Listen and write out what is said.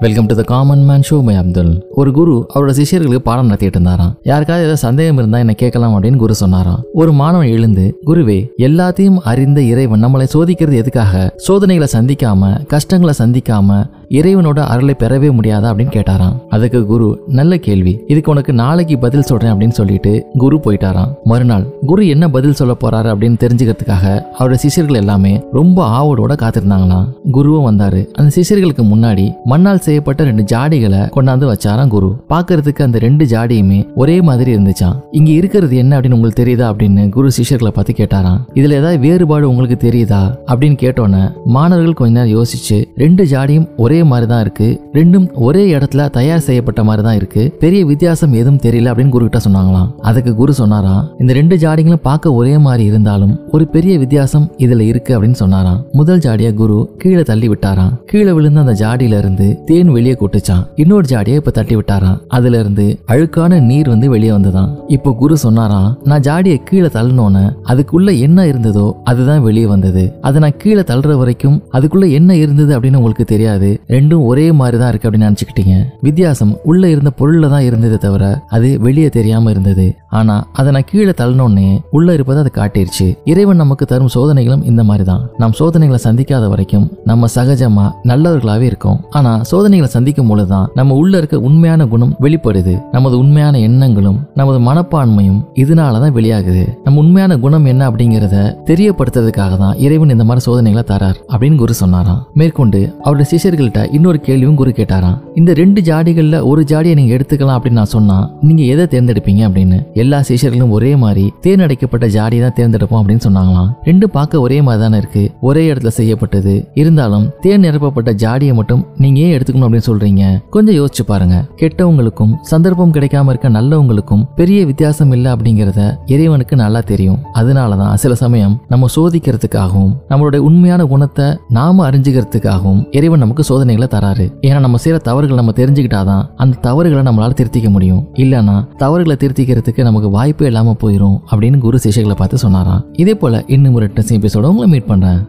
Welcome to the common man show my Abdul ஒரு குரு அவரோட சிஷ்யர்களுக்கு பாடம் நடத்திட்டு இருந்தாராம். யாருக்காவது ஏதாவது சந்தேகம் இருந்தா என்ன கேட்கலாம் அப்படின்னு குரு சொன்னாராம். ஒரு மாணவன் எழுந்து குருவே எல்லாத்தையும் அறிந்த இறைவன் நம்மளை சோதிக்கிறது எதுக்காக? சோதனைகளை சந்திக்காம கஷ்டங்களை சந்திக்காம இறைவனோட அருளை பெறவே முடியாதா அப்படின்னு கேட்டாராம். அதுக்கு குரு நல்ல கேள்வி. இதுக்கு உனக்கு நாளைக்கு பதில் சொல்றேன் அப்படின்னு சொல்லிட்டு குரு போயிட்டாராம். மறுநாள் குரு என்ன பதில் சொல்ல போறாரு? அப்படின்னு தெரிஞ்சுக்கிறதுக்காக அவரோட சிஷியர்கள் எல்லாமே ரொம்ப ஆவலோட காத்திருந்தாங்களாம். குருவும் வந்தாரு. அந்த சிஷ்யர்களுக்கு முன்னாடி மண்ணால் செய்யப்பட்ட ரெண்டு ஜாடிகளை கொண்டாந்து வச்சாராம் குரு. பாக்குறதுக்கு அந்த ரெண்டு ஜாடியுமே ஒரே மாதிரி இருந்துச்சான் இங்க இருக்கிறது என்ன அப்படின்னு உங்களுக்கு தெரியுதா அப்படின்னு குரு சிஷ்யர்களை பார்த்து கேட்டாராம். இதுல ஏதாவது வேறுபாடு உங்களுக்கு தெரியுதா? அப்படின்னு கேட்டோன்னே மாணவர்கள் கொஞ்ச நேரம் யோசிச்சு ரெண்டு ஜாடியும் ஒரே மாதிரி தான் இருக்கு. ரெண்டும் ஒரே இடத்துல தயார் செய்யப்பட்ட மாதிரி தான் இருக்கு. பெரிய வித்தியாசம் எதுவும் தெரியல அப்படின்னு குரு கிட்ட சொன்னாங்களாம். அதுக்கு குரு சொன்னாராம் இந்த ரெண்டு ஜாடிகளும் பார்க்க ஒரே மாதிரி இருந்தாலும் ஒரு பெரிய வித்தியாசம் இதுல இருக்கு அப்படின்னு சொன்னாராம். முதல் ஜாடியை குரு கீழே தள்ளி விட்டாராம். கீழே விழுந்த அந்த ஜாடியில இருந்து தேன் வெளியே கொட்டுச்சான் இன்னொரு ஜாடியை இப்ப தட்டி விட்டாராம். அதுல இருந்து அழுக்கான நீர் வந்து வெளியே வந்ததான் இப்போ குரு சொன்னாராம் நான் ஜாடியை கீழே தள்ளனோன்னு அதுக்குள்ள என்ன இருந்ததோ அதுதான் வெளியே வந்தது. அதை நான் கீழே தள்ளுற வரைக்கும் அதுக்குள்ள என்ன இருந்தது அப்படின்னு உங்களுக்கு தெரியாது. ரெண்டும் ஒரே மாதிரி தான் இருக்கு அப்படின்னு நினைச்சுக்கிட்டீங்க. வித்தியாசம் உள்ள இருந்த பொருள்ல தான் இருந்ததே தவிர அது வெளியே தெரியாம இருந்தது. ஆனா அதை நான் கீழே தள்ளனோடனே உள்ள இருப்பதை அது காட்டிருச்சு. இறைவன் நமக்கு தரும் சோதனைகளும் இந்த மாதிரி தான் நம் சோதனைகளை சந்திக்காத வரைக்கும் நம்ம சகஜமா நல்லவர்களாவே இருக்கோம். ஆனா சோதனைகளை சந்திக்கும் பொழுதுதான் நம்ம உள்ள இருக்க உண்மையான குணம் வெளிப்படுது. நமது உண்மையான எண்ணங்களும் நமது மனப்பான்மையும் இதனாலதான் வெளியாகுது. நம்ம உண்மையான குணம் என்ன அப்படிங்கிறத தெரியப்படுத்துறதுக்காக தான் இறைவன் இந்த மாதிரி சோதனைகளை தரார் அப்படின்னு குரு சொன்னாராம். மேற்கொண்டு அவருடைய சிஷியர்கள்ட்ட இன்னொரு கேள்வியும் குரு கேட்டாராம். இந்த ரெண்டு ஜாடிகள்ல ஒரு ஜாடியை நீங்க எடுத்துக்கலாம் அப்படின்னு நான் சொன்னா நீங்க எதை தேர்ந்தெடுப்பீங்க அப்படின்னு? எல்லா சீஷர்களும் ஒரே மாதிரி தேர்ந்தெடுக்கப்பட்ட ஜாடியை தான் தேர்ந்தெடுப்போம் அப்படின்னு சொன்னாங்களாம். ரெண்டு பார்க்க ஒரே மாதிரி தானே இருக்கு. ஒரே இடத்துல செய்யப்பட்டது. இருந்தாலும் தேர் நிரப்பப்பட்ட ஜாடியை மட்டும் நீங்க ஏன் எடுத்துக்கணும் அப்படின்னு சொல்றீங்க? கொஞ்சம் யோசிச்சு பாருங்க. கெட்டவங்களுக்கும் சந்தர்ப்பம் கிடைக்காம இருக்க நல்லவங்களுக்கும் பெரிய வித்தியாசம் இல்லை அப்படிங்கறத இறைவனுக்கு நல்லா தெரியும். அதனாலதான் சில சமயம் நம்ம சோதிக்கிறதுக்காகவும் நம்மளுடைய உண்மையான குணத்தை நாம அறிஞ்சுக்கிறதுக்காகவும் இறைவன் நமக்கு சோதனைகளை தராரு. ஏன்னா நம்ம செய்யற தவறுகளை நம்ம தெரிஞ்சுக்கிட்டாதான் அந்த தவறுகளை நம்மளால திருத்திக்க முடியும். இல்லைன்னா தவறுகளை திருத்திக்கிறதுக்கு நம்ம நமக்கு வாய்ப்பே இல்லாமல் போயிடும் அப்படின்னு குரு சிஷைகளை பார்த்து சொன்னாராம். இதே போல இன்னும் ஒரு டெஸ்ட் எபிசோட உங்களை மீட் பண்றேன்.